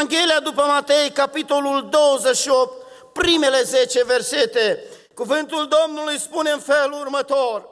Evanghelia după Matei, capitolul 28, primele 10 versete. Cuvântul Domnului spune în felul următor.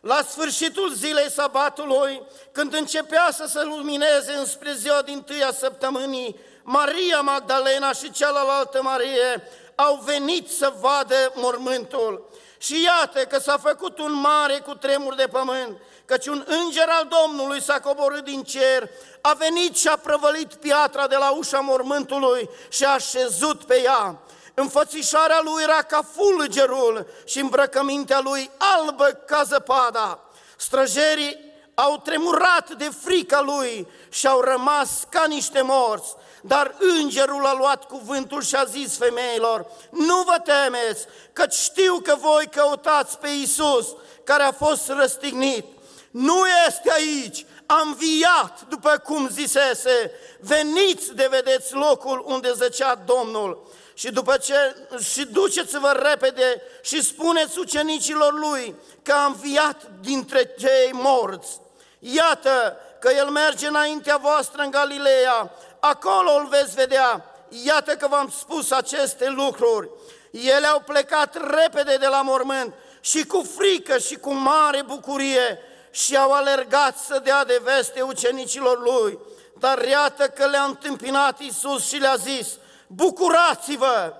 La sfârșitul zilei sabatului, când începea să se lumineze înspre ziua din tâia săptămânii, Maria Magdalena și cealaltă Marie au venit să vadă mormântul. Și iată că s-a făcut un mare cu tremur de pământ, căci un înger al Domnului s-a coborât din cer, a venit și a prăvălit piatra de la ușa mormântului și a șezut pe ea. Înfățișarea lui era ca fulgerul și îmbrăcămintea lui albă ca zăpada. Străjerii au tremurat de frica lui și au rămas ca niște morți. Dar îngerul a luat cuvântul și a zis femeilor, nu vă temeți, că știu că voi căutați pe Iisus, care a fost răstignit. Nu este aici, a înviat după cum zisese, veniți de vedeți locul unde zăcea Domnul. Și după ce, și duceți-vă repede și spuneți ucenicilor lui că a înviat dintre cei morți. Iată că el merge înaintea voastră în Galileea, acolo îl veți vedea. Iată că v-am spus aceste lucruri. Ele au plecat repede de la mormânt și cu frică și cu mare bucurie și au alergat să dea de veste ucenicilor lui. Dar iată că le-a întâmpinat Isus și le-a zis, bucurați-vă!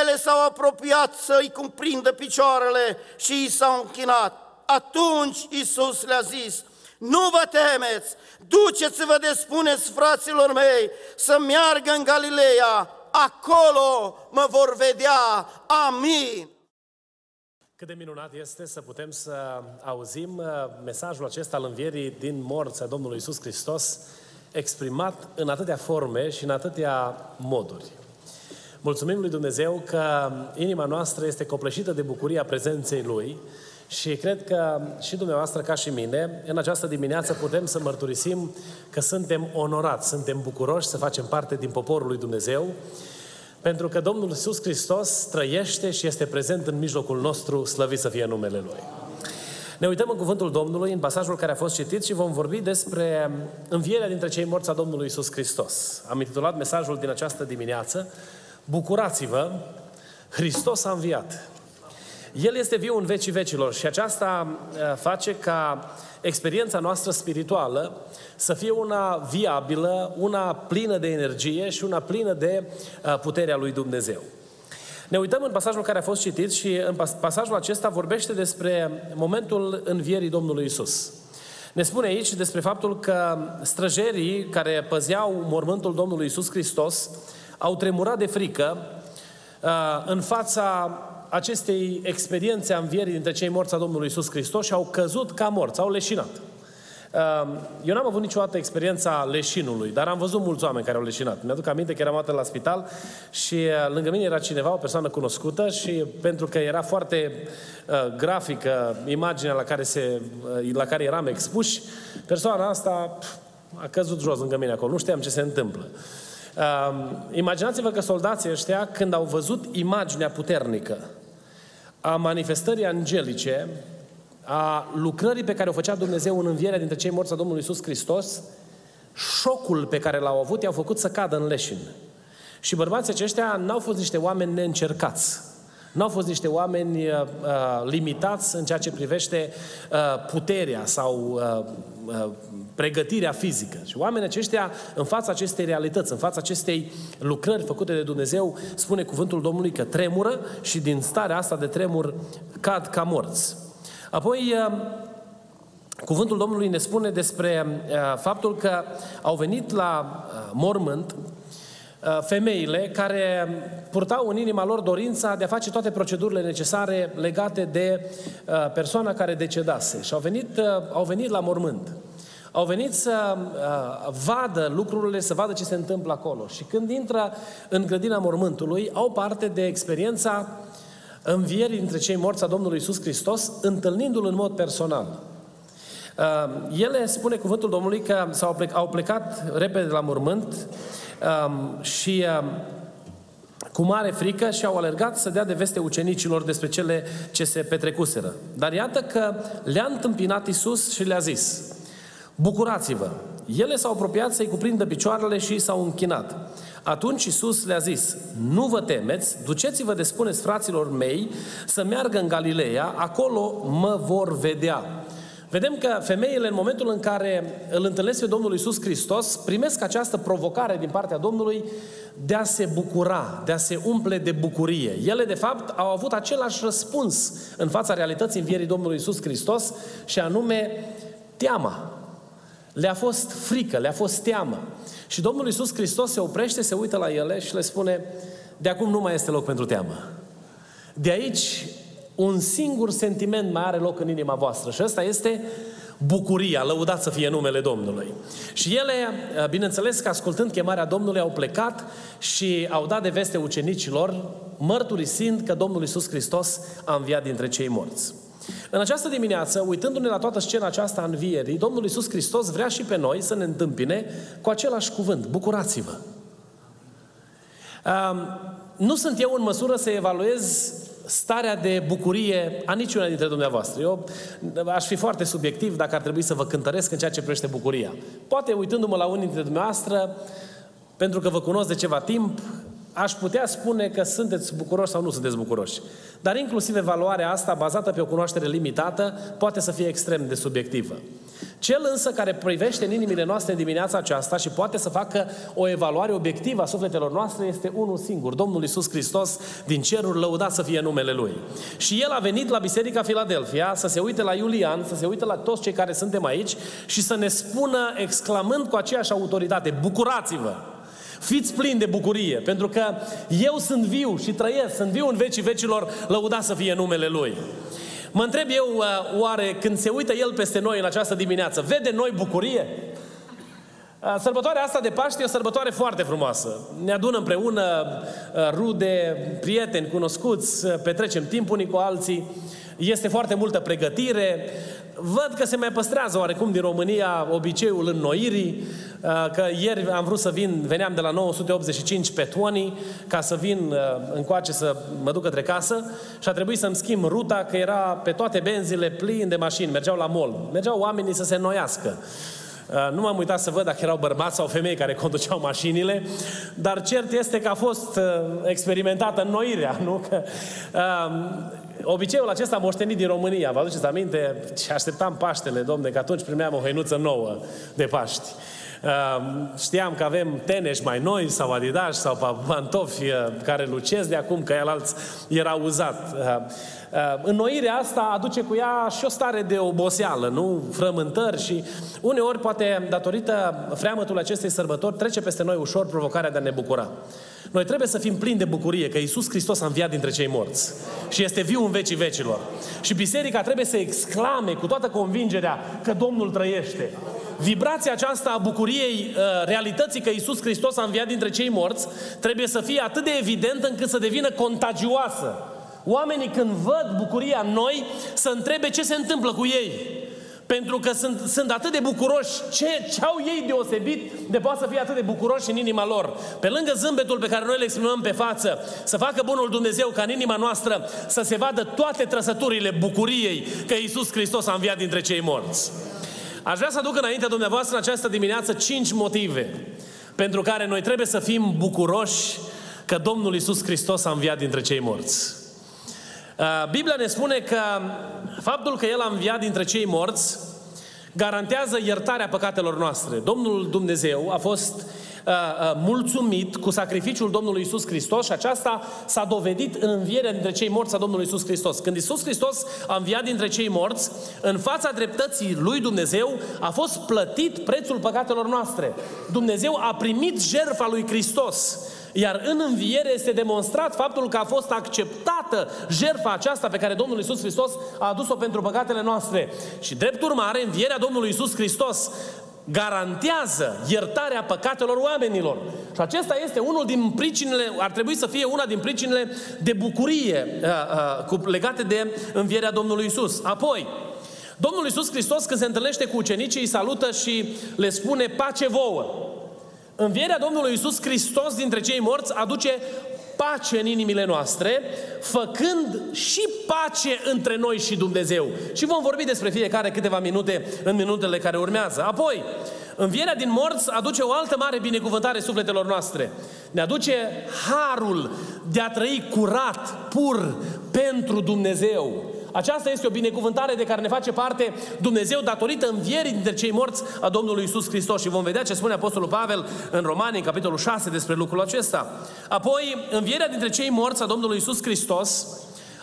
Ele s-au apropiat să-i cuprindă picioarele și i s-au închinat. Atunci Isus le-a zis, nu vă temeți, duceți-vă de spuneți fraților mei să meargă în Galileea, acolo mă vor vedea. Amin. Cât de minunat este să putem să auzim uh, mesajul acesta al învierii din morți a Domnului Isus Hristos exprimat în atâtea forme și în atâtea moduri. Mulțumim lui Dumnezeu că inima noastră este copleșită de bucuria prezenței Lui și cred că și dumneavoastră, ca și mine, în această dimineață putem să mărturisim că suntem onorați, suntem bucuroși să facem parte din poporul lui Dumnezeu, pentru că Domnul Iisus Hristos trăiește și este prezent în mijlocul nostru, slăvit să fie numele Lui. Ne uităm în cuvântul Domnului, în pasajul care a fost citit și vom vorbi despre învierea dintre cei morți a Domnului Iisus Hristos. Am intitulat mesajul din această dimineață, Bucurați-vă, Hristos a înviat. El este viu în vecii vecilor și aceasta uh, face ca experiența noastră spirituală să fie una viabilă, una plină de energie și una plină de uh, puterea lui Dumnezeu. Ne uităm în pasajul care a fost citit și în pasajul acesta vorbește despre momentul învierii Domnului Isus. Ne spune aici despre faptul că străjerii care păzeau mormântul Domnului Isus Hristos au tremurat de frică uh, în fața acestei experiențe a învierii dintre cei morți a Domnului Isus Hristos și au căzut ca morți, au leșinat. Eu n-am avut niciodată experiența leșinului, dar am văzut mulți oameni care au leșinat. Mi-aduc aminte că eram atât la spital și uh, lângă mine era cineva, o persoană cunoscută și pentru că era foarte uh, grafică imaginea la care, se, uh, la care eram expuși, persoana asta a căzut jos lângă mine acolo. Nu știam ce se întâmplă. Uh, imaginați-vă că soldații ăștia, când au văzut imaginea puternică a manifestării angelice, a lucrării pe care o făcea Dumnezeu în învierea dintre cei morți a Domnului Isus Hristos, șocul pe care l-au avut i-au făcut să cadă în leșin. Și bărbații aceștia n-au fost niște oameni neîncercați. N-au fost niște oameni uh, uh, limitați în ceea ce privește uh, puterea sau uh, uh, pregătirea fizică. Și oamenii aceștia, în fața acestei realități, în fața acestei lucrări făcute de Dumnezeu, spune cuvântul Domnului că tremură și din starea asta de tremur cad ca morți. Apoi, uh, cuvântul Domnului ne spune despre uh, faptul că au venit la uh, mormânt femeile care purtau în inima lor dorința de a face toate procedurile necesare legate de persoana care decedase și au venit, au venit la mormânt. Au venit să uh, vadă lucrurile, să vadă ce se întâmplă acolo. Și când intră în grădina mormântului, au parte de experiența învierii dintre cei morți a Domnului Isus Hristos, întâlnindu-L în mod personal. Uh, ele spune cuvântul Domnului că s-au plecat, au plecat repede de la mormânt um, și uh, cu mare frică și au alergat să dea de veste ucenicilor despre cele ce se petrecuseră. Dar iată că le-a întâmpinat Isus și le-a zis, bucurați-vă! Ele s-au apropiat să-i cuprindă picioarele și s-au închinat. Atunci Isus le-a zis, nu vă temeți, duceți-vă de spuneți fraților mei să meargă în Galileea, acolo mă vor vedea. Vedem că femeile în momentul în care îl întâlnesc pe Domnul Isus Hristos, primesc această provocare din partea Domnului de a se bucura, de a se umple de bucurie. Ele, de fapt, au avut același răspuns în fața realității învierii Domnului Isus Hristos și anume teama. Le-a fost frică, le-a fost teamă. Și Domnul Isus Hristos se oprește, se uită la ele și le spune, de acum nu mai este loc pentru teamă. De aici un singur sentiment mai are loc în inima voastră și ăsta este bucuria, lăudat să fie numele Domnului. Și ele, bineînțeles că ascultând chemarea Domnului, au plecat și au dat de veste ucenicilor, mărturisind că Domnul Iisus Hristos a înviat dintre cei morți. În această dimineață, uitându-ne la toată scena aceasta a învierii, Domnul Iisus Hristos vrea și pe noi să ne întâmpine cu același cuvânt. Bucurați-vă! nu sunt eu în măsură să evaluez starea de bucurie a niciuna dintre dumneavoastră. Eu aș fi foarte subiectiv dacă ar trebui să vă cântăresc în ceea ce privește bucuria. Poate uitându-mă la unii dintre dumneavoastră, pentru că vă cunosc de ceva timp, aș putea spune că sunteți bucuroși sau nu sunteți bucuroși. Dar inclusiv evaluarea asta, bazată pe o cunoaștere limitată, poate să fie extrem de subiectivă. Cel însă care privește în inimile noastre în dimineața aceasta și poate să facă o evaluare obiectivă a sufletelor noastre este unul singur, Domnul Isus Hristos din ceruri, lăudat să fie numele Lui. Și El a venit la Biserica Filadelfia să se uite la Iulian, să se uite la toți cei care suntem aici și să ne spună, exclamând cu aceeași autoritate, bucurați-vă! Fiți plini de bucurie, pentru că eu sunt viu și trăiesc, sunt viu în vecii vecilor, lăudat să fie numele Lui. Mă întreb eu, uh, oare când se uită El peste noi în această dimineață, vede noi bucurie? Uh, sărbătoarea asta de Paște e o sărbătoare foarte frumoasă. Ne adună împreună uh, rude, prieteni, cunoscuți, petrecem timp unii cu alții. Este foarte multă pregătire. Văd că se mai păstrează oarecum din România obiceiul înnoirii, uh, că ieri am vrut să vin, veneam de la 985 pe Tony, ca să vin uh, încoace să mă duc către casă și a trebuit să-mi schimb ruta, că era pe toate benzile plin de mașini, mergeau la mall, mergeau oamenii să se înnoiască. Uh, nu m-am uitat să văd dacă erau bărbați sau femei care conduceau mașinile, dar cert este că a fost experimentată înnoirea, nu? Că, obiceiul acesta moștenit din România. Vă aduceți aminte? Și așteptam Paștele, domne, că atunci primeam o hăinuță nouă de Paști. Uh, știam că avem teneși mai noi sau Adidas sau pantofi uh, care lucesc de acum, că el alți era uzat. Uh, înnoirea asta aduce cu ea și o stare de oboseală, nu? Frământări și uneori, poate, datorită freamătului acestei sărbători, trece peste noi ușor provocarea de a ne bucura. Noi trebuie să fim plini de bucurie că Iisus Hristos a înviat dintre cei morți și este viu în vecii vecilor. Și biserica trebuie să exclame cu toată convingerea că Domnul trăiește. Vibrația aceasta a bucuriei uh, realității că Iisus Hristos a înviat dintre cei morți trebuie să fie atât de evidentă încât să devină contagioasă. Oamenii când văd bucuria în noi să întrebe ce se întâmplă cu ei. Pentru că sunt, sunt atât de bucuroși. Ce, ce au ei deosebit de poate să fie atât de bucuroși în inima lor? Pe lângă zâmbetul pe care noi le exprimăm pe față, să facă Bunul Dumnezeu ca în inima noastră să se vadă toate trăsăturile bucuriei că Iisus Hristos a înviat dintre cei morți. Aș vrea să aduc înainte dumneavoastră în această dimineață cinci motive pentru care noi trebuie să fim bucuroși că Domnul Iisus Hristos a înviat dintre cei morți. Uh, Biblia ne spune că faptul că El a înviat dintre cei morți garantează iertarea păcatelor noastre. Domnul Dumnezeu a fost uh, uh, mulțumit cu sacrificiul Domnului Isus Hristos și aceasta s-a dovedit în învierea dintre cei morți a Domnului Isus Hristos. Când Isus Hristos a înviat dintre cei morți, în fața dreptății lui Dumnezeu a fost plătit prețul păcatelor noastre. Dumnezeu a primit jertfa lui Hristos iar în înviere este demonstrat faptul că a fost acceptată jertfa aceasta pe care Domnul Isus Hristos a adus-o pentru păcatele noastre. Și drept urmare, învierea Domnului Isus Hristos garantează iertarea păcatelor oamenilor. Și acesta este unul din pricinile, ar trebui să fie una din pricinile de bucurie uh, uh, legate de învierea Domnului Isus. Apoi, Domnul Isus Hristos când se întâlnește cu ucenicii, îi salută și le spune pace vouă. Învierea Domnului Isus Hristos dintre cei morți aduce pace în inimile noastre, făcând și pace între noi și Dumnezeu. Și vom vorbi despre fiecare câteva minute în minutele care urmează. Apoi, învierea din morți aduce o altă mare binecuvântare sufletelor noastre. Ne aduce harul de a trăi curat, pur, pentru Dumnezeu. Aceasta este o binecuvântare de care ne face parte Dumnezeu datorită învierii dintre cei morți a Domnului Isus Hristos. Și vom vedea ce spune Apostolul Pavel în Romani, în capitolul 6, despre lucrul acesta. Apoi, învierea dintre cei morți a Domnului Isus Hristos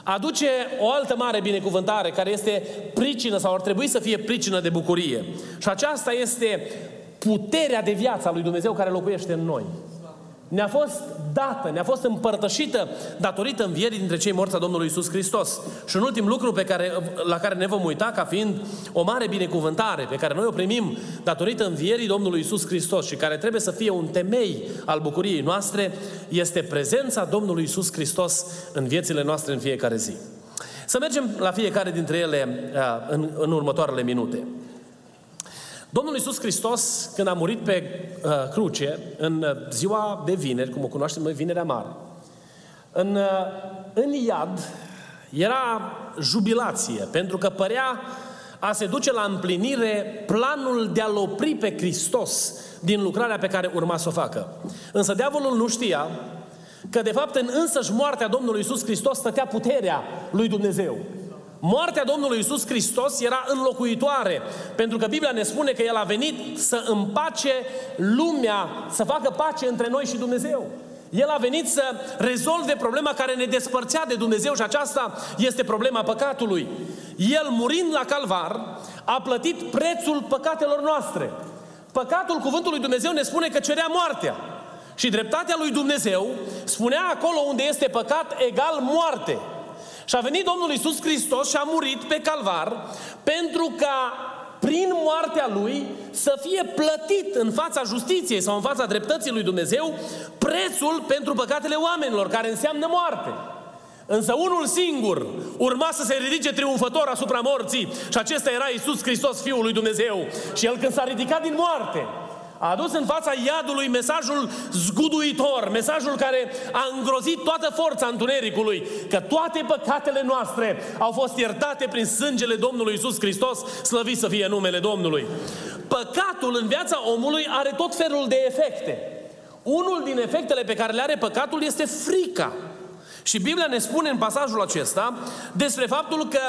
aduce o altă mare binecuvântare care este pricină sau ar trebui să fie pricină de bucurie. Și aceasta este puterea de viață a lui Dumnezeu care locuiește în noi ne-a fost dată, ne-a fost împărtășită datorită învierii dintre cei morți a Domnului Isus Hristos. Și un ultim lucru pe care, la care ne vom uita ca fiind o mare binecuvântare pe care noi o primim datorită învierii Domnului Isus Hristos și care trebuie să fie un temei al bucuriei noastre, este prezența Domnului Isus Hristos în viețile noastre în fiecare zi. Să mergem la fiecare dintre ele uh, în, în următoarele minute. Domnul Iisus Hristos, când a murit pe uh, cruce, în uh, ziua de vineri, cum o cunoaștem noi, vinerea mare, în, uh, în iad era jubilație, pentru că părea a se duce la împlinire planul de a-L opri pe Hristos din lucrarea pe care urma să o facă. Însă diavolul nu știa că de fapt în însăși moartea Domnului Iisus Hristos stătea puterea lui Dumnezeu. Moartea Domnului Isus Hristos era înlocuitoare, pentru că Biblia ne spune că El a venit să împace lumea, să facă pace între noi și Dumnezeu. El a venit să rezolve problema care ne despărțea de Dumnezeu și aceasta este problema păcatului. El, murind la calvar, a plătit prețul păcatelor noastre. Păcatul, cuvântul lui Dumnezeu ne spune că cerea moartea. Și dreptatea lui Dumnezeu spunea acolo unde este păcat egal moarte. Și a venit Domnul Isus Hristos și a murit pe calvar pentru ca prin moartea Lui să fie plătit în fața justiției sau în fața dreptății lui Dumnezeu prețul pentru păcatele oamenilor, care înseamnă moarte. Însă unul singur urma să se ridice triumfător asupra morții și acesta era Isus Hristos, Fiul lui Dumnezeu. Și El când s-a ridicat din moarte, a adus în fața iadului mesajul zguduitor, mesajul care a îngrozit toată forța întunericului, că toate păcatele noastre au fost iertate prin sângele Domnului Isus Hristos, slăvit să fie numele Domnului. Păcatul în viața omului are tot felul de efecte. Unul din efectele pe care le are păcatul este frica. Și Biblia ne spune în pasajul acesta despre faptul că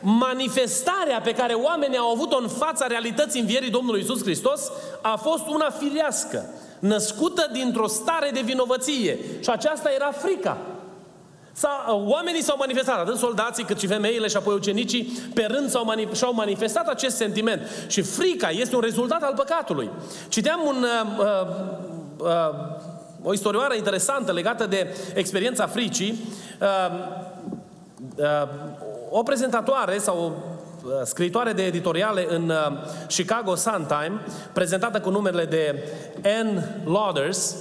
manifestarea pe care oamenii au avut-o în fața realității învierii Domnului Isus Hristos a fost una firească, născută dintr-o stare de vinovăție. Și aceasta era frica. S-a, oamenii s-au manifestat, atât soldații cât și femeile și apoi ucenicii, pe rând s-au manif- și-au manifestat acest sentiment. Și frica este un rezultat al păcatului. Citeam un, uh, uh, uh, o istorioară interesantă legată de experiența fricii. Uh, uh, o prezentatoare sau o uh, scriitoare de editoriale în uh, Chicago Sun-Time, prezentată cu numele de Anne Lauders,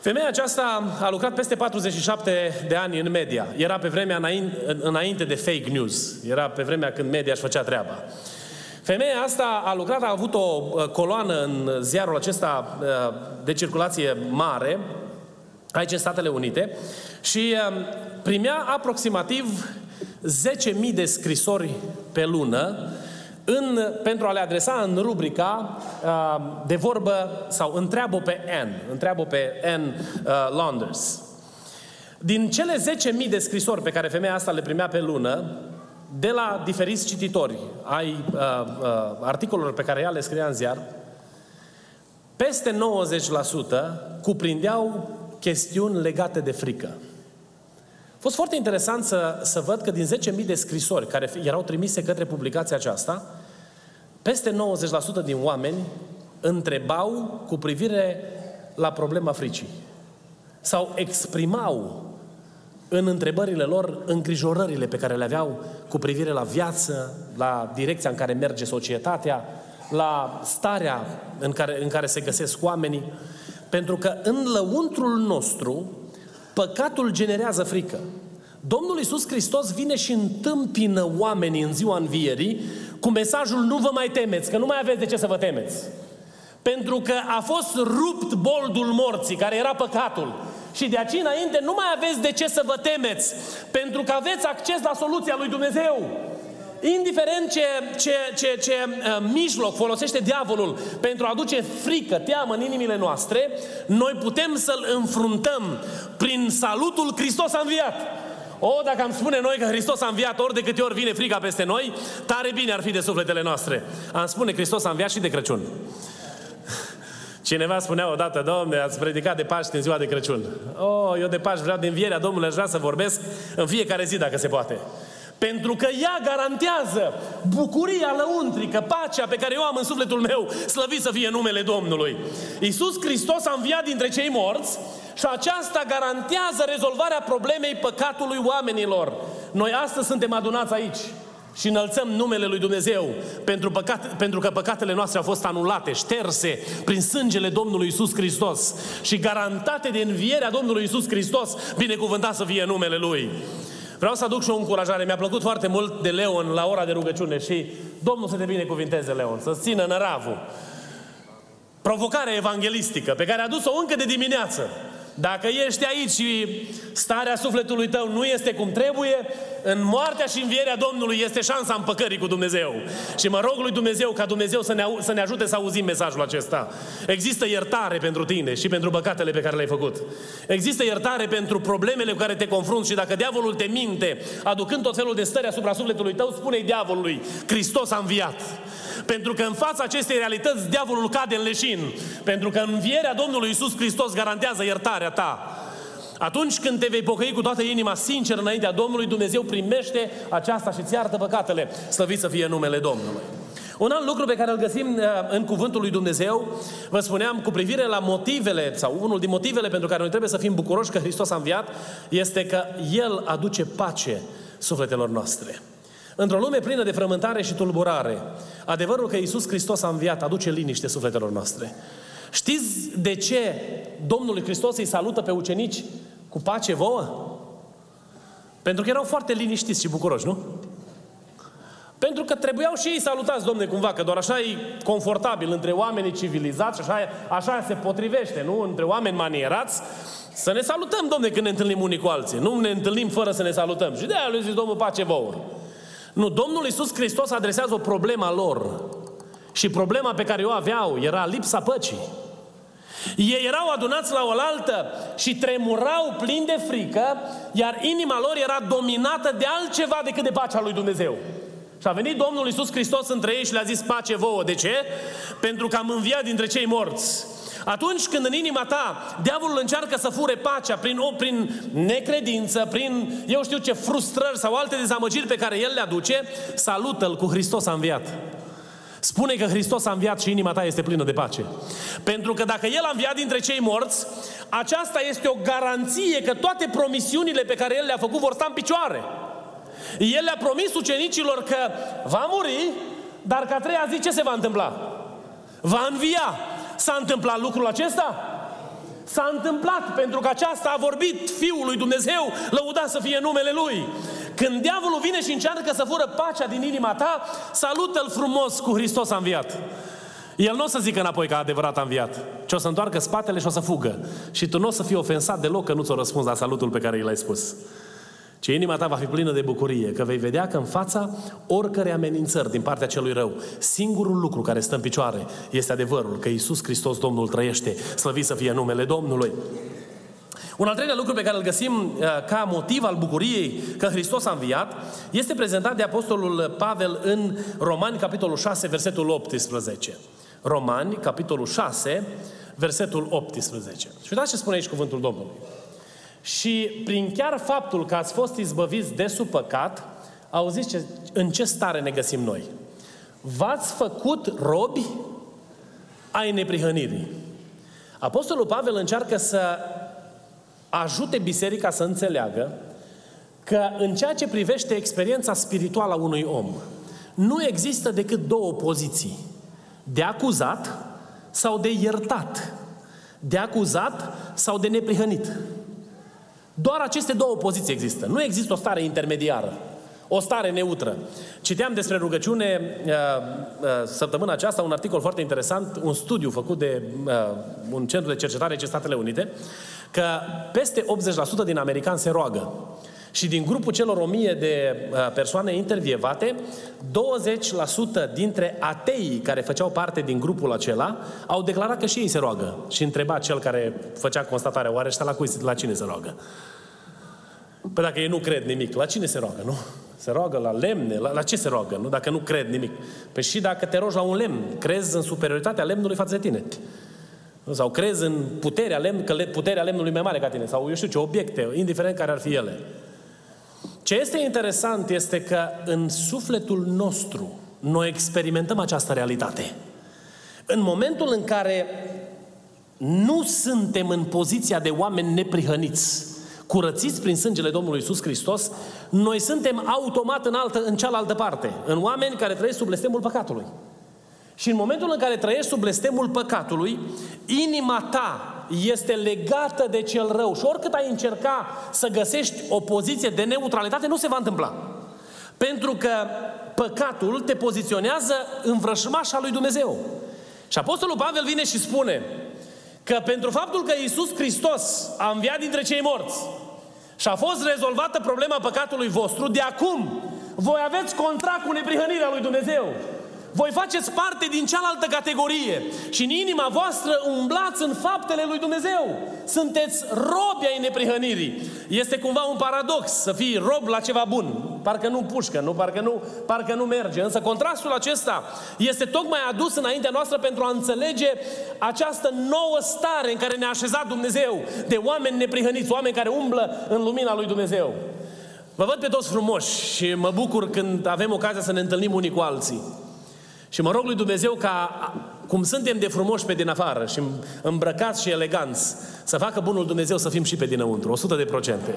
Femeia aceasta a lucrat peste 47 de ani în media. Era pe vremea înainte, înainte de fake news. Era pe vremea când media își făcea treaba. Femeia asta a lucrat, a avut o uh, coloană în ziarul acesta de circulație mare, aici în Statele Unite, și primea aproximativ 10.000 de scrisori pe lună în, pentru a le adresa în rubrica uh, de vorbă sau întreabă pe N, întreabă pe N uh, Launders. Din cele 10.000 de scrisori pe care femeia asta le primea pe lună, de la diferiți cititori ai uh, uh, articolelor pe care ea le scria în ziar, peste 90% cuprindeau chestiuni legate de frică fost foarte interesant să, să văd că din 10.000 de scrisori care erau trimise către publicația aceasta, peste 90% din oameni întrebau cu privire la problema fricii. Sau exprimau în întrebările lor îngrijorările pe care le aveau cu privire la viață, la direcția în care merge societatea, la starea în care, în care se găsesc oamenii, pentru că în lăuntrul nostru păcatul generează frică. Domnul Iisus Hristos vine și întâmpină oamenii în ziua învierii cu mesajul nu vă mai temeți, că nu mai aveți de ce să vă temeți. Pentru că a fost rupt boldul morții, care era păcatul. Și de aici înainte nu mai aveți de ce să vă temeți, pentru că aveți acces la soluția lui Dumnezeu. Indiferent ce, ce, ce, ce uh, mijloc folosește diavolul pentru a aduce frică, teamă în inimile noastre, noi putem să-l înfruntăm prin salutul Hristos a înviat. O, dacă am spune noi că Hristos a înviat ori de câte ori vine frica peste noi, tare bine ar fi de sufletele noastre. Am spune Hristos a înviat și de Crăciun. Cineva spunea odată, Domne, ați predicat de Paști în ziua de Crăciun. Oh, eu de Paști vreau de învierea Domnului, aș vrea să vorbesc în fiecare zi, dacă se poate. Pentru că ea garantează bucuria lăuntrică, pacea pe care eu am în sufletul meu, slăvit să fie numele Domnului. Iisus Hristos a înviat dintre cei morți și aceasta garantează rezolvarea problemei păcatului oamenilor. Noi astăzi suntem adunați aici și înălțăm numele lui Dumnezeu pentru, păcate, pentru că păcatele noastre au fost anulate, șterse prin sângele Domnului Isus Hristos și garantate de învierea Domnului Isus Hristos, binecuvântat să fie numele Lui. Vreau să aduc și o încurajare. Mi-a plăcut foarte mult de Leon la ora de rugăciune și Domnul să te binecuvinteze, Leon, să țină năravul. Provocarea evanghelistică pe care a adus-o încă de dimineață. Dacă ești aici și starea sufletului tău nu este cum trebuie, în moartea și învierea Domnului este șansa împăcării cu Dumnezeu. Și mă rog lui Dumnezeu ca Dumnezeu să ne, să ne ajute să auzim mesajul acesta. Există iertare pentru tine și pentru păcatele pe care le-ai făcut. Există iertare pentru problemele cu care te confrunți și dacă diavolul te minte, aducând tot felul de stări asupra sufletului tău, spune diavolului, Hristos a înviat. Pentru că în fața acestei realități diavolul cade în leșin. Pentru că învierea Domnului Isus Hristos garantează iertarea ta. Atunci când te vei pocăi cu toată inima sincer înaintea Domnului, Dumnezeu primește aceasta și îți iartă păcatele. Slăvit să fie numele Domnului. Un alt lucru pe care îl găsim uh, în cuvântul lui Dumnezeu, vă spuneam, cu privire la motivele, sau unul din motivele pentru care noi trebuie să fim bucuroși că Hristos a înviat, este că El aduce pace sufletelor noastre. Într-o lume plină de frământare și tulburare, adevărul că Iisus Hristos a înviat aduce liniște sufletelor noastre. Știți de ce Domnul Hristos îi salută pe ucenici cu pace vouă? Pentru că erau foarte liniștiți și bucuroși, nu? Pentru că trebuiau și ei salutați, domne, cumva, că doar așa e confortabil între oamenii civilizați și așa, așa se potrivește, nu? Între oameni manierați, să ne salutăm, domne, când ne întâlnim unii cu alții. Nu ne întâlnim fără să ne salutăm. Și de aia lui zis Domnul, pace vouă. Nu, Domnul Iisus Hristos adresează o problemă lor. Și problema pe care o aveau era lipsa păcii. Ei erau adunați la oaltă și tremurau plini de frică, iar inima lor era dominată de altceva decât de pacea lui Dumnezeu. Și a venit Domnul Iisus Hristos între ei și le-a zis pace vouă. De ce? Pentru că am înviat dintre cei morți. Atunci când în inima ta diavolul încearcă să fure pacea prin, o, prin necredință, prin eu știu ce frustrări sau alte dezamăgiri pe care el le aduce, salută-l cu Hristos a înviat. Spune că Hristos a înviat și inima ta este plină de pace. Pentru că dacă El a înviat dintre cei morți, aceasta este o garanție că toate promisiunile pe care El le-a făcut vor sta în picioare. El le-a promis ucenicilor că va muri, dar că a treia zi ce se va întâmpla? Va învia. S-a întâmplat lucrul acesta? S-a întâmplat pentru că aceasta a vorbit Fiul lui Dumnezeu, lăudat să fie numele Lui. Când diavolul vine și încearcă să fură pacea din inima ta, salută-l frumos cu Hristos a înviat. El nu o să zică înapoi că a adevărat a înviat, ci o să întoarcă spatele și o să fugă. Și tu nu o să fii ofensat deloc că nu ți-o răspuns la salutul pe care i l-ai spus. Ci inima ta va fi plină de bucurie, că vei vedea că în fața oricărei amenințări din partea celui rău, singurul lucru care stă în picioare este adevărul că Iisus Hristos Domnul trăiește, slăvit să fie numele Domnului. Un al treilea lucru pe care îl găsim uh, ca motiv al bucuriei că Hristos a înviat este prezentat de Apostolul Pavel în Romani, capitolul 6, versetul 18. Romani, capitolul 6, versetul 18. Și uitați ce spune aici cuvântul Domnului. Și prin chiar faptul că ați fost izbăviți de sub păcat, auziți ce, în ce stare ne găsim noi. V-ați făcut robi ai neprihănirii. Apostolul Pavel încearcă să ajute biserica să înțeleagă că în ceea ce privește experiența spirituală a unui om, nu există decât două poziții. De acuzat sau de iertat? De acuzat sau de neprihănit? Doar aceste două poziții există. Nu există o stare intermediară. O stare neutră. Citeam despre rugăciune uh, uh, săptămâna aceasta un articol foarte interesant, un studiu făcut de uh, un centru de cercetare ce Statele Unite, că peste 80% din americani se roagă. Și din grupul celor 1000 de persoane intervievate, 20% dintre ateii care făceau parte din grupul acela au declarat că și ei se roagă. Și întreba cel care făcea constatarea, oare ăștia la, cui, la cine se roagă? Păi dacă ei nu cred nimic, la cine se roagă, nu? Se roagă la lemne, la, la ce se roagă, nu? Dacă nu cred nimic. Păi și dacă te rogi la un lemn, crezi în superioritatea lemnului față de tine. Sau crezi în puterea lemn, că puterea lemnului e mai mare ca tine. Sau eu știu ce, obiecte, indiferent care ar fi ele. Ce este interesant este că în sufletul nostru noi experimentăm această realitate. În momentul în care nu suntem în poziția de oameni neprihăniți, curățiți prin sângele Domnului Isus Hristos, noi suntem automat în, altă, în cealaltă parte, în oameni care trăiesc sub blestemul păcatului. Și în momentul în care trăiești sub blestemul păcatului, inima ta este legată de cel rău. Și oricât ai încerca să găsești o poziție de neutralitate, nu se va întâmpla. Pentru că păcatul te poziționează în vrășmașa lui Dumnezeu. Și Apostolul Pavel vine și spune că pentru faptul că Iisus Hristos a înviat dintre cei morți și a fost rezolvată problema păcatului vostru, de acum voi aveți contract cu neprihănirea lui Dumnezeu. Voi faceți parte din cealaltă categorie și în inima voastră umblați în faptele lui Dumnezeu. Sunteți robi ai neprihănirii. Este cumva un paradox să fii rob la ceva bun. Parcă nu pușcă, nu, parcă, nu, parcă nu merge. Însă contrastul acesta este tocmai adus înaintea noastră pentru a înțelege această nouă stare în care ne-a așezat Dumnezeu de oameni neprihăniți, oameni care umblă în lumina lui Dumnezeu. Vă văd pe toți frumoși și mă bucur când avem ocazia să ne întâlnim unii cu alții. Și mă rog lui Dumnezeu ca, cum suntem de frumoși pe din afară și îmbrăcați și eleganți, să facă bunul Dumnezeu să fim și pe dinăuntru, 100 de procente.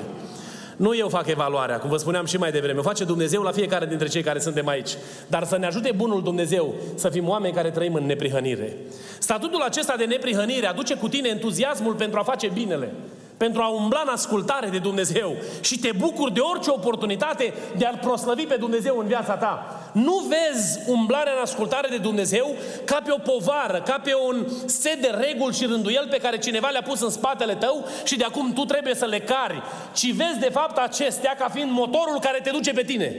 Nu eu fac evaluarea, cum vă spuneam și mai devreme. O face Dumnezeu la fiecare dintre cei care suntem aici. Dar să ne ajute bunul Dumnezeu să fim oameni care trăim în neprihănire. Statutul acesta de neprihănire aduce cu tine entuziasmul pentru a face binele pentru a umbla în ascultare de Dumnezeu și te bucuri de orice oportunitate de a-L proslăvi pe Dumnezeu în viața ta. Nu vezi umblarea în ascultare de Dumnezeu ca pe o povară, ca pe un set de reguli și rânduiel pe care cineva le-a pus în spatele tău și de acum tu trebuie să le cari, ci vezi de fapt acestea ca fiind motorul care te duce pe tine.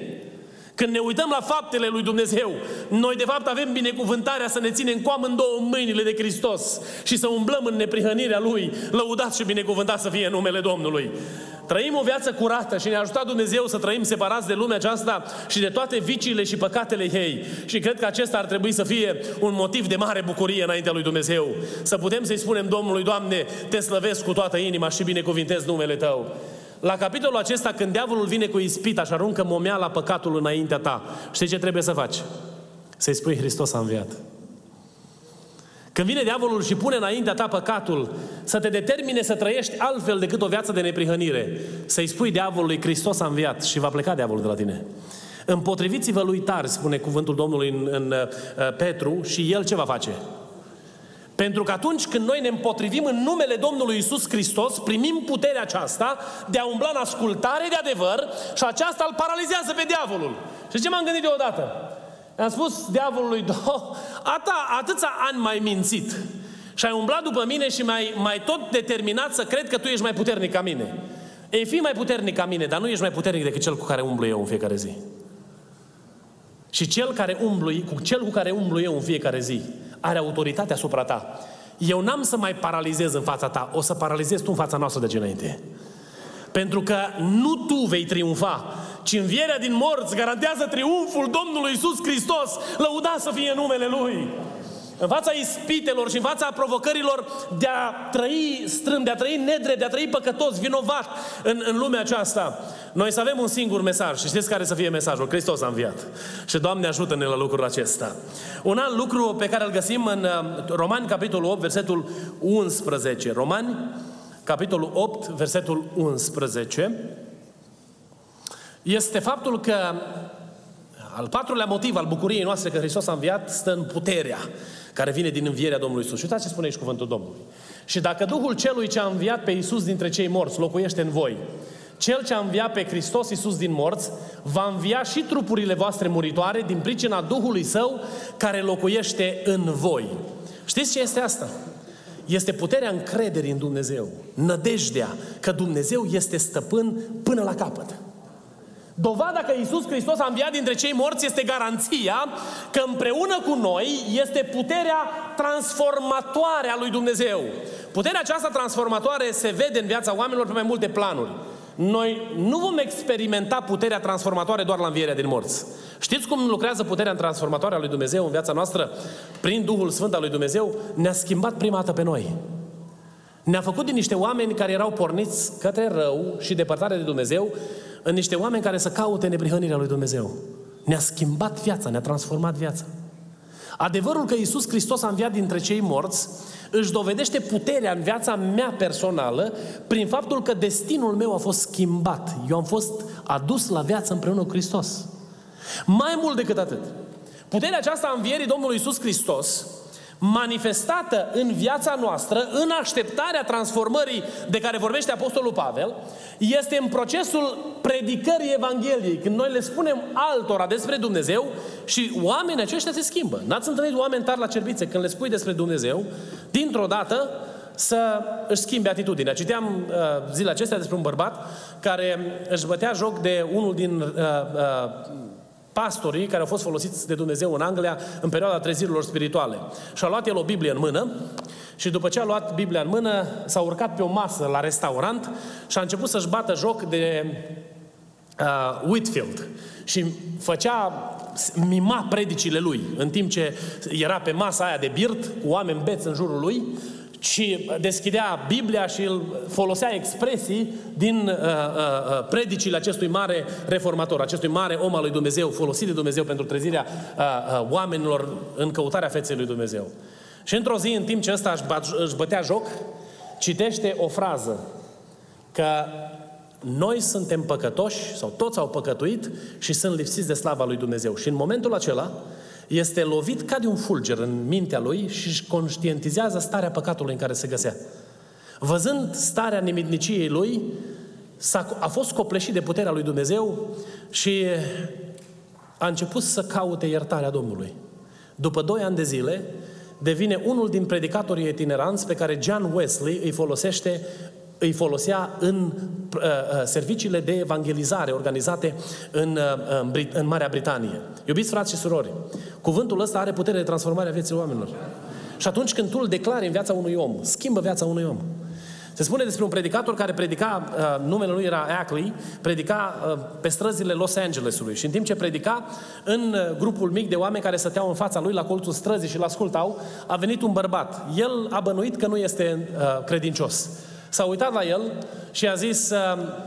Când ne uităm la faptele lui Dumnezeu, noi de fapt avem binecuvântarea să ne ținem cu amândouă mâinile de Hristos și să umblăm în neprihănirea Lui, lăudat și binecuvântat să fie numele Domnului. Trăim o viață curată și ne-a ajutat Dumnezeu să trăim separați de lumea aceasta și de toate viciile și păcatele ei. Și cred că acesta ar trebui să fie un motiv de mare bucurie înaintea lui Dumnezeu. Să putem să-i spunem Domnului, Doamne, te slăvesc cu toată inima și binecuvintez numele Tău. La capitolul acesta, când diavolul vine cu ispita și aruncă momeala păcatul înaintea ta, știi ce trebuie să faci? Să-i spui Hristos a înviat. Când vine diavolul și pune înaintea ta păcatul, să te determine să trăiești altfel decât o viață de neprihănire, să-i spui diavolului Hristos a înviat și va pleca diavolul de la tine. Împotriviți-vă lui tari, spune cuvântul Domnului în, în uh, Petru, și el ce va face? Pentru că atunci când noi ne împotrivim în numele Domnului Isus Hristos, primim puterea aceasta de a umbla în ascultare de adevăr și aceasta îl paralizează pe diavolul. Și ce m-am gândit deodată? Am spus diavolului, ata, atâția ani mai mințit și ai umblat după mine și mai, mai tot determinat să cred că tu ești mai puternic ca mine. Ei, fi mai puternic ca mine, dar nu ești mai puternic decât cel cu care umblu eu în fiecare zi. Și cel, care umblu, cu cel cu care umblu eu în fiecare zi are autoritate asupra ta. Eu n-am să mai paralizez în fața ta, o să paralizez tu în fața noastră de înainte. Pentru că nu tu vei triumfa, ci învierea din morți garantează triumful Domnului Isus Hristos, lăuda să fie numele Lui în fața ispitelor și în fața provocărilor de a trăi strâmb, de a trăi nedrept, de a trăi păcătos, vinovat în, în lumea aceasta, noi să avem un singur mesaj. Și știți care să fie mesajul? Hristos a înviat. Și Doamne ajută-ne la lucrul acesta. Un alt lucru pe care îl găsim în uh, Romani, capitolul 8, versetul 11. Romani, capitolul 8, versetul 11, este faptul că al patrulea motiv al bucuriei noastre că Hristos a înviat stă în puterea care vine din învierea Domnului Isus. Și uitați ce spune aici cuvântul Domnului. Și dacă Duhul celui ce a înviat pe Isus dintre cei morți locuiește în voi, cel ce a înviat pe Hristos Isus din morți va învia și trupurile voastre muritoare din pricina Duhului Său care locuiește în voi. Știți ce este asta? Este puterea încrederii în Dumnezeu, nădejdea că Dumnezeu este stăpân până la capăt. Dovada că Isus Hristos a înviat dintre cei morți este garanția că împreună cu noi este puterea transformatoare a lui Dumnezeu. Puterea aceasta transformatoare se vede în viața oamenilor pe mai multe planuri. Noi nu vom experimenta puterea transformatoare doar la învierea din morți. Știți cum lucrează puterea transformatoare a lui Dumnezeu în viața noastră? Prin Duhul Sfânt al lui Dumnezeu ne-a schimbat prima dată pe noi. Ne-a făcut din niște oameni care erau porniți către rău și depărtare de Dumnezeu în niște oameni care să caute neprihănirea lui Dumnezeu. Ne-a schimbat viața, ne-a transformat viața. Adevărul că Iisus Hristos a înviat dintre cei morți își dovedește puterea în viața mea personală prin faptul că destinul meu a fost schimbat. Eu am fost adus la viață împreună cu Hristos. Mai mult decât atât, puterea aceasta a învierii Domnului Iisus Hristos manifestată în viața noastră, în așteptarea transformării de care vorbește Apostolul Pavel, este în procesul predicării Evangheliei, când noi le spunem altora despre Dumnezeu și oamenii aceștia se schimbă. N-ați întâlnit oameni tari la cerbițe când le spui despre Dumnezeu, dintr-o dată să își schimbe atitudinea. Citeam uh, zilele acestea despre un bărbat care își bătea joc de unul din uh, uh, pastorii care au fost folosiți de Dumnezeu în Anglia în perioada trezirilor spirituale. Și a luat el o Biblie în mână și după ce a luat Biblia în mână, s-a urcat pe o masă la restaurant și a început să-și bată joc de uh, Whitfield. Și făcea, mima predicile lui, în timp ce era pe masa aia de birt, cu oameni beți în jurul lui, și deschidea Biblia și îl folosea expresii din uh, uh, uh, predicile acestui mare reformator, acestui mare om al lui Dumnezeu, folosit de Dumnezeu pentru trezirea uh, uh, oamenilor în căutarea feței lui Dumnezeu. Și într-o zi, în timp ce ăsta își, își bătea joc, citește o frază că noi suntem păcătoși, sau toți au păcătuit și sunt lipsiți de slava lui Dumnezeu. Și în momentul acela, este lovit ca de un fulger în mintea lui și își conștientizează starea păcatului în care se găsea. Văzând starea nemitniciei lui, a a fost copleșit de puterea lui Dumnezeu și a început să caute iertarea Domnului. După doi ani de zile, devine unul din predicatorii itineranți pe care John Wesley îi folosește îi folosea în uh, uh, serviciile de evangelizare organizate în, uh, în, Brit- în Marea Britanie. Iubiți frați și surori, cuvântul ăsta are putere de transformare a vieții oamenilor. Și atunci când tu îl declari în viața unui om, schimbă viața unui om. Se spune despre un predicator care predica, uh, numele lui era Ackley, predica uh, pe străzile Los Angelesului și în timp ce predica, în uh, grupul mic de oameni care stăteau în fața lui la colțul străzii și l-ascultau, a venit un bărbat. El a bănuit că nu este uh, credincios. S-a uitat la el și a zis,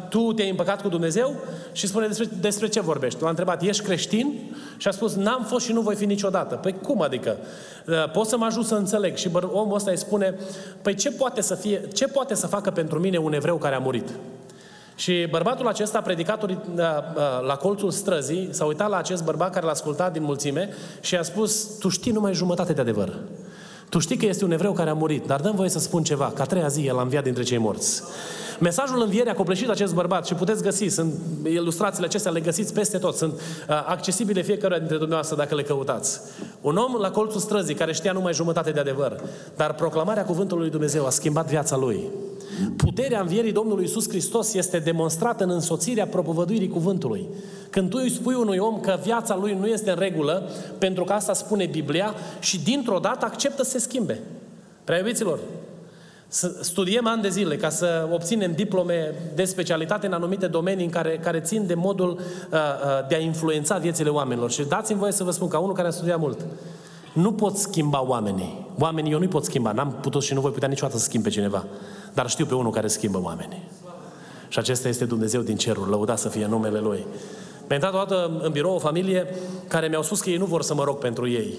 tu te-ai împăcat cu Dumnezeu? Și spune, despre, despre ce vorbești? L-a întrebat, ești creștin? Și a spus, n-am fost și nu voi fi niciodată. Păi cum adică? Poți să mă ajut să înțeleg? Și omul ăsta îi spune, păi ce poate să, fie, ce poate să facă pentru mine un evreu care a murit? Și bărbatul acesta, predicator la colțul străzii, s-a uitat la acest bărbat care l-a ascultat din mulțime și a spus, tu știi numai jumătate de adevăr. Tu știi că este un evreu care a murit, dar dăm voie să spun ceva, că a treia zi el a înviat dintre cei morți. Mesajul învierii a copleșit acest bărbat și puteți găsi, sunt ilustrațiile acestea, le găsiți peste tot, sunt uh, accesibile fiecare dintre dumneavoastră dacă le căutați. Un om la colțul străzii care știa numai jumătate de adevăr, dar proclamarea cuvântului lui Dumnezeu a schimbat viața lui. Puterea învierii Domnului Isus Hristos este demonstrată în însoțirea propovăduirii cuvântului. Când tu îi spui unui om că viața lui nu este în regulă, pentru că asta spune Biblia, și dintr-o dată acceptă să se schimbe. Prea iubiților, să studiem ani de zile ca să obținem diplome de specialitate în anumite domenii în care, care țin de modul uh, uh, de a influența viețile oamenilor. Și dați-mi voie să vă spun, ca unul care a studiat mult, nu pot schimba oamenii. Oamenii eu nu pot schimba. N-am putut și nu voi putea niciodată să schimb pe cineva. Dar știu pe unul care schimbă oamenii. Și acesta este Dumnezeu din cerul. Lăuda să fie numele Lui. Mi-a intrat odată în birou o familie care mi-au spus că ei nu vor să mă rog pentru ei.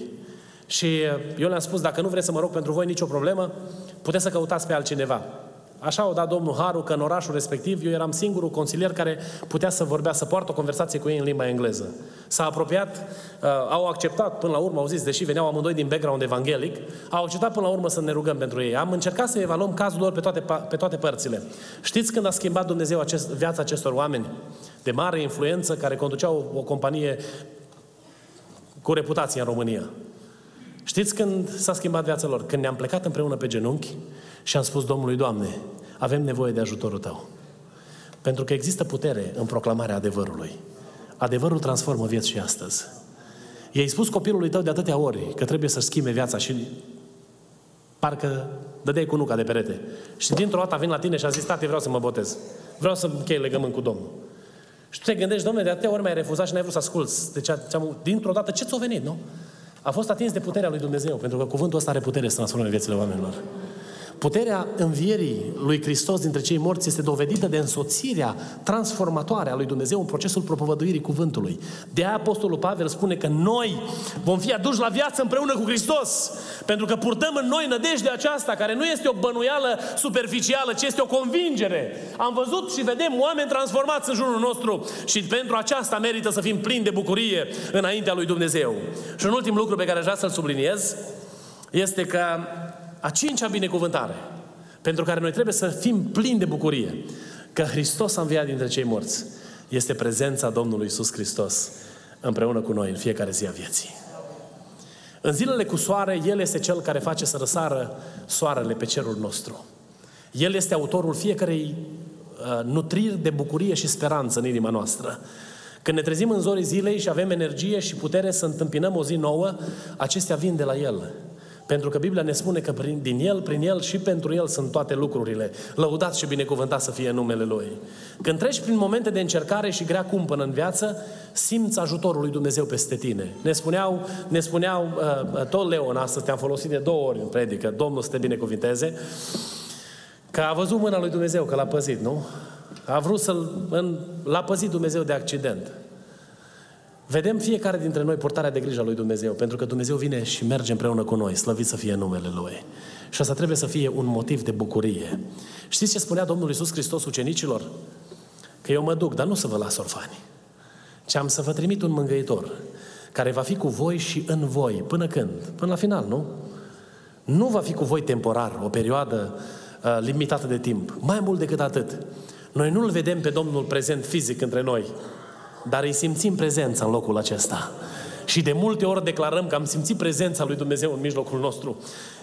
Și eu le-am spus, dacă nu vreți să mă rog pentru voi, nicio problemă, puteți să căutați pe altcineva. Așa o dat domnul Haru că în orașul respectiv eu eram singurul consilier care putea să vorbea, să poartă o conversație cu ei în limba engleză. S-a apropiat, uh, au acceptat până la urmă, au zis, deși veneau amândoi din background evanghelic, au acceptat până la urmă să ne rugăm pentru ei. Am încercat să evaluăm cazul lor pe toate, pe toate părțile. Știți când a schimbat Dumnezeu acest, viața acestor oameni de mare influență care conduceau o, o companie cu reputație în România? Știți când s-a schimbat viața lor? Când ne-am plecat împreună pe genunchi și am spus Domnului, Doamne, avem nevoie de ajutorul Tău. Pentru că există putere în proclamarea adevărului. Adevărul transformă vieți și astăzi. I-ai spus copilului tău de atâtea ori că trebuie să-și schimbe viața și parcă dădeai cu nuca de perete. Și dintr-o dată vin la tine și a zis, tate, vreau să mă botez. Vreau să închei legământ cu Domnul. Și tu te gândești, domnule, de atâtea ori mi-ai refuzat și n-ai vrut să asculți. Deci, dintr-o dată, ce ți-a venit, nu? A fost atins de puterea lui Dumnezeu, pentru că cuvântul ăsta are putere să transforme viețile oamenilor. Puterea învierii lui Hristos dintre cei morți este dovedită de însoțirea transformatoare a lui Dumnezeu în procesul propovăduirii cuvântului. De aia Apostolul Pavel spune că noi vom fi aduși la viață împreună cu Hristos, pentru că purtăm în noi nădejdea aceasta, care nu este o bănuială superficială, ci este o convingere. Am văzut și vedem oameni transformați în jurul nostru și pentru aceasta merită să fim plini de bucurie înaintea lui Dumnezeu. Și un ultim lucru pe care aș vrea să-l subliniez este că a cincea binecuvântare, pentru care noi trebuie să fim plini de bucurie, că Hristos a înviat dintre cei morți, este prezența Domnului Isus Hristos împreună cu noi în fiecare zi a vieții. În zilele cu soare, El este Cel care face să răsară soarele pe cerul nostru. El este autorul fiecarei uh, nutriri de bucurie și speranță în inima noastră. Când ne trezim în zorii zilei și avem energie și putere să întâmpinăm o zi nouă, acestea vin de la El. Pentru că Biblia ne spune că prin, din El, prin El și pentru El sunt toate lucrurile. Lăudat și binecuvântat să fie numele Lui. Când treci prin momente de încercare și grea cumpănă în viață, simți ajutorul lui Dumnezeu peste tine. Ne spuneau, ne spuneau uh, uh, tot Leon, astăzi te-am folosit de două ori în predică, Domnul să te binecuvinteze, că a văzut mâna lui Dumnezeu, că l-a păzit, nu? A vrut să-l... L-a păzit Dumnezeu de accident. Vedem fiecare dintre noi portarea de grijă a lui Dumnezeu, pentru că Dumnezeu vine și merge împreună cu noi, slăvit să fie numele Lui. Și asta trebuie să fie un motiv de bucurie. Știți ce spunea Domnul Iisus Hristos ucenicilor? Că eu mă duc, dar nu să vă las orfani, ci am să vă trimit un mângăitor, care va fi cu voi și în voi. Până când? Până la final, nu? Nu va fi cu voi temporar, o perioadă uh, limitată de timp. Mai mult decât atât. Noi nu-L vedem pe Domnul prezent fizic între noi, dar îi simțim prezența în locul acesta. Și de multe ori declarăm că am simțit prezența lui Dumnezeu în mijlocul nostru.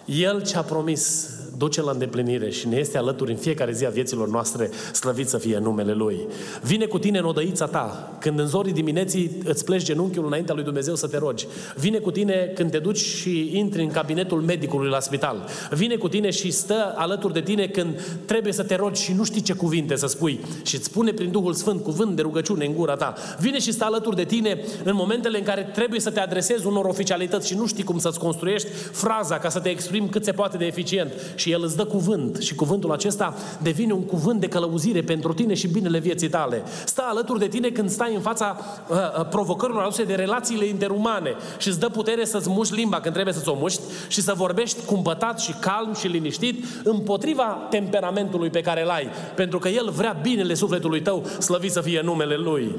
El ce a promis duce la îndeplinire și ne este alături în fiecare zi a vieților noastre, slăvit să fie numele Lui. Vine cu tine în odăița ta, când în zorii dimineții îți pleci genunchiul înaintea lui Dumnezeu să te rogi. Vine cu tine când te duci și intri în cabinetul medicului la spital. Vine cu tine și stă alături de tine când trebuie să te rogi și nu știi ce cuvinte să spui și îți spune prin Duhul Sfânt cuvânt de rugăciune în gura ta. Vine și stă alături de tine în momentele în care trebuie să te adresezi unor oficialități și nu știi cum să-ți construiești fraza ca să te exprimi cât se poate de eficient și el îți dă cuvânt și cuvântul acesta devine un cuvânt de călăuzire pentru tine și binele vieții tale. Stă alături de tine când stai în fața uh, uh, provocărilor aduse de relațiile interumane și îți dă putere să-ți muști limba când trebuie să-ți o muști și să vorbești cumpătat și calm și liniștit împotriva temperamentului pe care îl ai, pentru că El vrea binele sufletului tău, slăvit să fie numele Lui.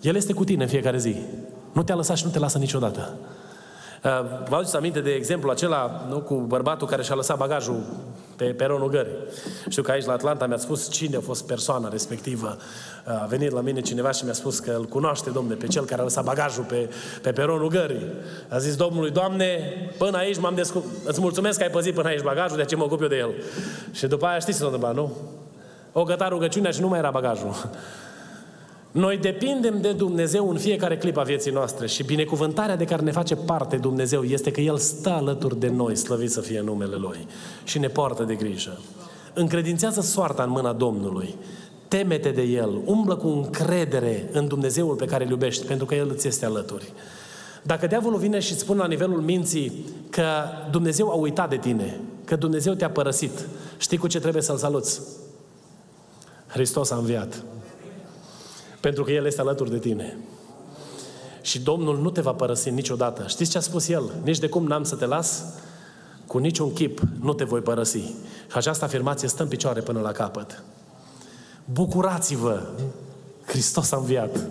El este cu tine în fiecare zi. Nu te-a lăsat și nu te lasă niciodată. Uh, vă aduceți aminte de exemplu acela nu, cu bărbatul care și-a lăsat bagajul pe peronul gării. Știu că aici la Atlanta mi-a spus cine a fost persoana respectivă. Uh, a venit la mine cineva și mi-a spus că îl cunoaște, domne, pe cel care a lăsat bagajul pe, pe peronul gării. A zis Domnului, Doamne, până aici m-am descur... Îți mulțumesc că ai păzit până aici bagajul, de ce mă ocup eu de el. Și după aia știți ce s-a întâmplat, nu? O găta rugăciunea și nu mai era bagajul. Noi depindem de Dumnezeu în fiecare clip a vieții noastre și binecuvântarea de care ne face parte Dumnezeu este că El stă alături de noi, slăvit să fie numele Lui și ne poartă de grijă. Încredințează soarta în mâna Domnului. Temete de El, umblă cu încredere în Dumnezeul pe care îl iubești, pentru că El îți este alături. Dacă diavolul vine și îți spune la nivelul minții că Dumnezeu a uitat de tine, că Dumnezeu te-a părăsit, știi cu ce trebuie să-L saluți? Hristos a înviat. Pentru că El este alături de tine. Și Domnul nu te va părăsi niciodată. Știți ce a spus El? Nici de cum n-am să te las cu niciun chip nu te voi părăsi. Și această afirmație stă în picioare până la capăt. Bucurați-vă! Hristos a înviat.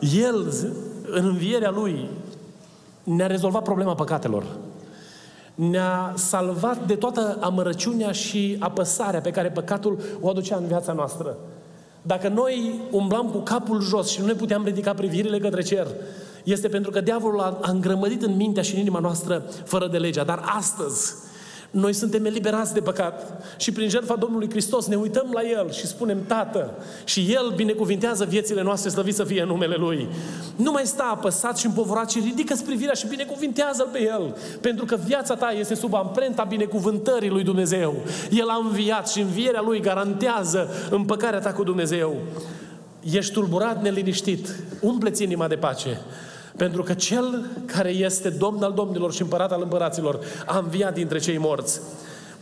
El, în învierea Lui, ne-a rezolvat problema păcatelor. Ne-a salvat de toată amărăciunea și apăsarea pe care păcatul o aducea în viața noastră. Dacă noi umblam cu capul jos și nu ne puteam ridica privirile către cer, este pentru că diavolul a, a îngrămădit în mintea și în inima noastră fără de legea. Dar astăzi, noi suntem eliberați de păcat și prin jertfa Domnului Hristos ne uităm la El și spunem Tată și El binecuvintează viețile noastre, slăvit să fie numele Lui. Nu mai sta apăsat și împovorat, ci ridică privirea și binecuvintează-L pe El. Pentru că viața ta este sub amprenta binecuvântării Lui Dumnezeu. El a înviat și învierea Lui garantează împăcarea ta cu Dumnezeu. Ești tulburat, neliniștit, umpleți inima de pace. Pentru că Cel care este Domn al Domnilor și Împărat al Împăraților a înviat dintre cei morți.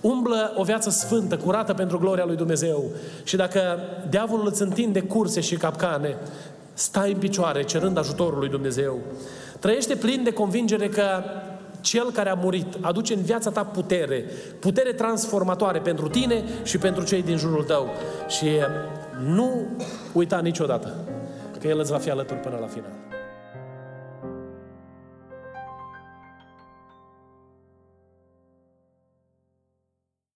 Umblă o viață sfântă, curată pentru gloria lui Dumnezeu. Și dacă diavolul îți întinde curse și capcane, stai în picioare cerând ajutorul lui Dumnezeu. Trăiește plin de convingere că cel care a murit aduce în viața ta putere, putere transformatoare pentru tine și pentru cei din jurul tău. Și nu uita niciodată că El îți va fi alături până la final.